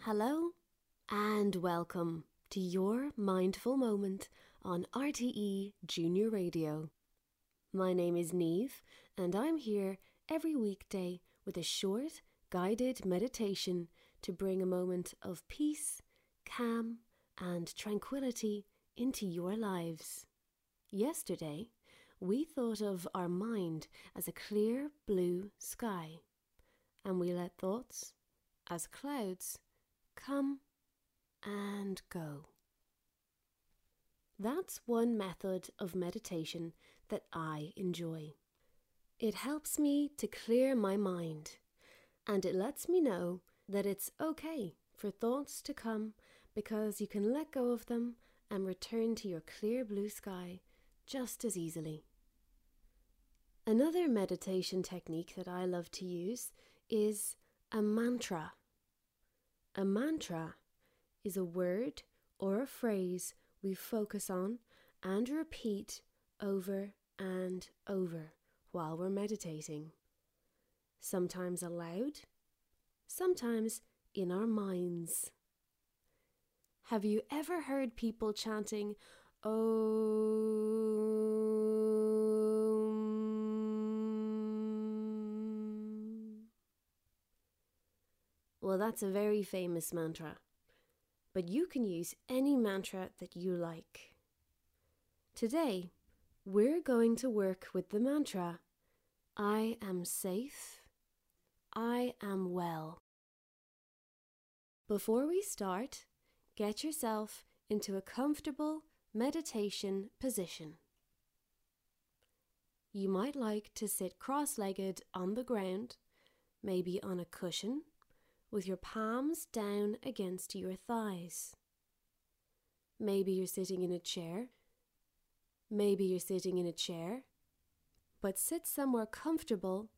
Hello and welcome to your mindful moment on RTE Junior Radio. My name is Neve, and I'm here every weekday with a short, guided meditation to bring a moment of peace, calm, and tranquility into your lives. Yesterday, we thought of our mind as a clear blue sky, and we let thoughts, as clouds, come and go. That's one method of meditation that I enjoy. It helps me to clear my mind, and it lets me know that it's okay for thoughts to come because you can let go of them and return to your clear blue sky just as easily. Another meditation technique that I love to use is a mantra. A mantra is a word or a phrase we focus on and repeat over and over while we're meditating. Sometimes aloud, sometimes in our minds. Have you ever heard people chanting, Om? Well, that's a very famous mantra, but you can use any mantra that you like. Today, we're going to work with the mantra I am safe, I am well. Before we start, get yourself into a comfortable meditation position. You might like to sit cross legged on the ground, maybe on a cushion, with your palms down against your thighs. Maybe you're sitting in a chair. Maybe you're sitting in a chair, but sit somewhere comfortable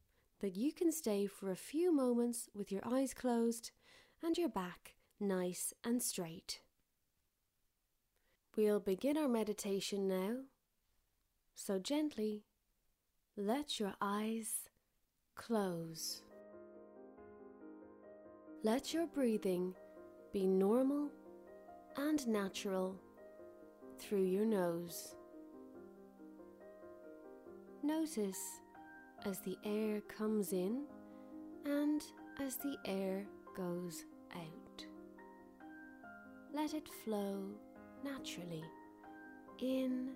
that you can stay for a few moments with your eyes closed and your back nice and straight. We'll begin our meditation now. So gently let your eyes close. Let your breathing be normal and natural through your nose. Notice as the air comes in and as the air goes out. Let it flow naturally in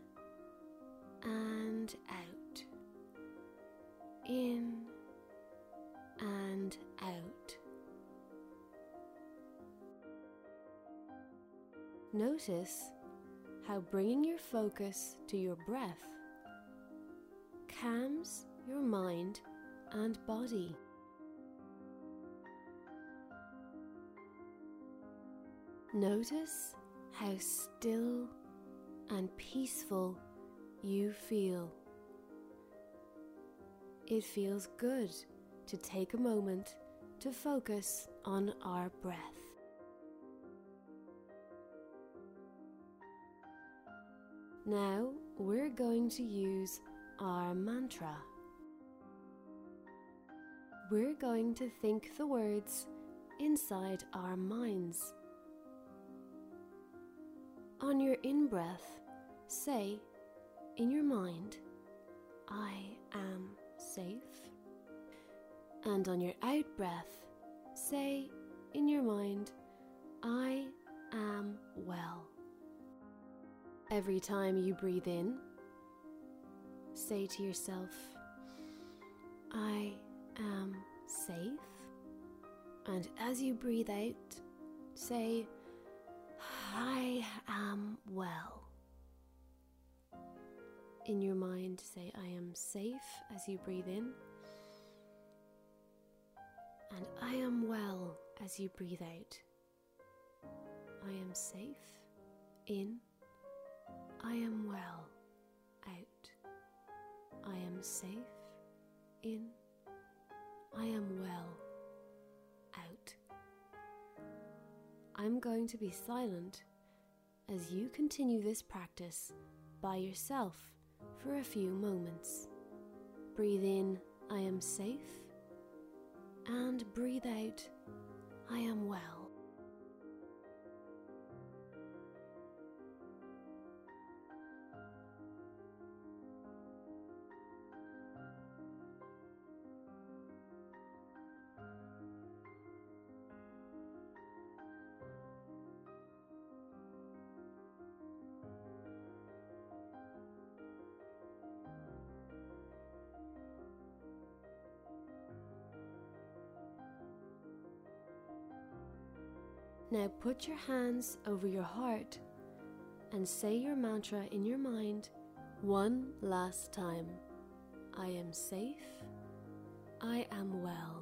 Notice how bringing your focus to your breath calms your mind and body. Notice how still and peaceful you feel. It feels good to take a moment to focus on our breath. Now we're going to use our mantra. We're going to think the words inside our minds. On your in breath, say in your mind, I am safe. And on your out breath, say in your mind, I am well. Every time you breathe in, say to yourself, I am safe. And as you breathe out, say, I am well. In your mind, say, I am safe as you breathe in. And I am well as you breathe out. I am safe in. I am well out. I am safe in. I am well out. I'm going to be silent as you continue this practice by yourself for a few moments. Breathe in, I am safe, and breathe out, I am well. Now put your hands over your heart and say your mantra in your mind one last time I am safe, I am well.